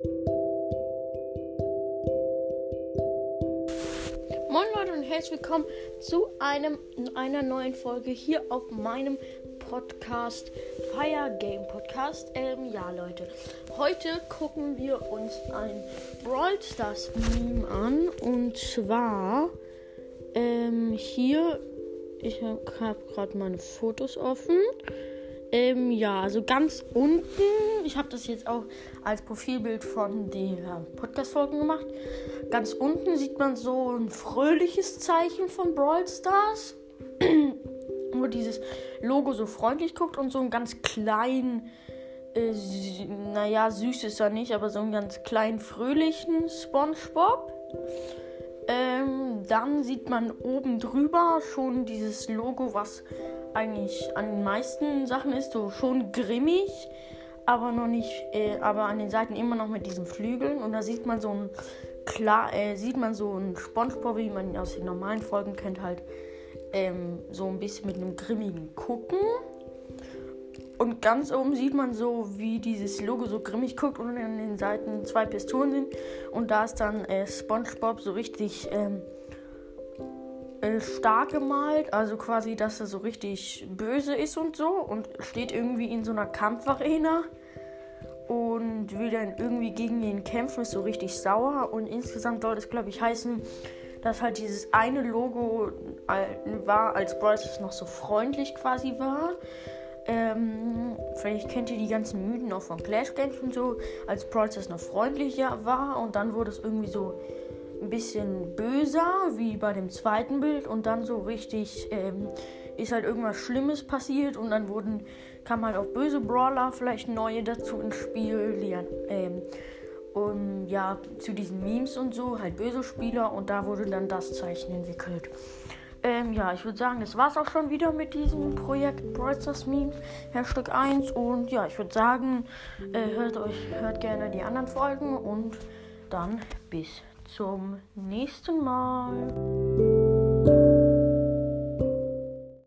Moin Leute und herzlich willkommen zu einem, einer neuen Folge hier auf meinem Podcast Fire Game Podcast. Ähm, ja Leute, heute gucken wir uns ein Brawl Stars Meme an und zwar ähm, hier, ich habe hab gerade meine Fotos offen. Ähm, ja, also ganz unten, ich habe das jetzt auch als Profilbild von der Podcast-Folgen gemacht. Ganz unten sieht man so ein fröhliches Zeichen von Brawl Stars, wo dieses Logo so freundlich guckt und so einen ganz kleinen, äh, naja, süß ist er nicht, aber so einen ganz kleinen, fröhlichen SpongeBob. Dann sieht man oben drüber schon dieses Logo, was eigentlich an den meisten Sachen ist, so schon grimmig, aber noch nicht, äh, aber an den Seiten immer noch mit diesen Flügeln. Und da sieht man so ein klar, äh, sieht man so ein Spongebob, wie man ihn aus den normalen Folgen kennt, halt ähm, so ein bisschen mit einem grimmigen Gucken. Und ganz oben sieht man so, wie dieses Logo so grimmig guckt und an den Seiten zwei Pistolen sind. Und da ist dann äh, SpongeBob so richtig ähm, äh, stark gemalt. Also quasi, dass er so richtig böse ist und so. Und steht irgendwie in so einer Kampfarena. Und will dann irgendwie gegen ihn kämpfen, ist so richtig sauer. Und insgesamt soll das, glaube ich, heißen, dass halt dieses eine Logo äh, war, als Bryce noch so freundlich quasi war. Ähm, vielleicht kennt ihr die ganzen Mythen auch von Clash Games und so, als Brawl Stars noch freundlicher war und dann wurde es irgendwie so ein bisschen böser, wie bei dem zweiten Bild und dann so richtig ähm, ist halt irgendwas Schlimmes passiert und dann wurden kam halt auch böse Brawler vielleicht neue dazu ins Spiel, die ähm, und ja zu diesen Memes und so halt böse Spieler und da wurde dann das Zeichen entwickelt. Ähm, ja, ich würde sagen, das war's auch schon wieder mit diesem Projekt Brawl Stars Memes, Hashtag 1. Und ja, ich würde sagen, äh, hört euch, hört gerne die anderen Folgen und dann bis zum nächsten Mal.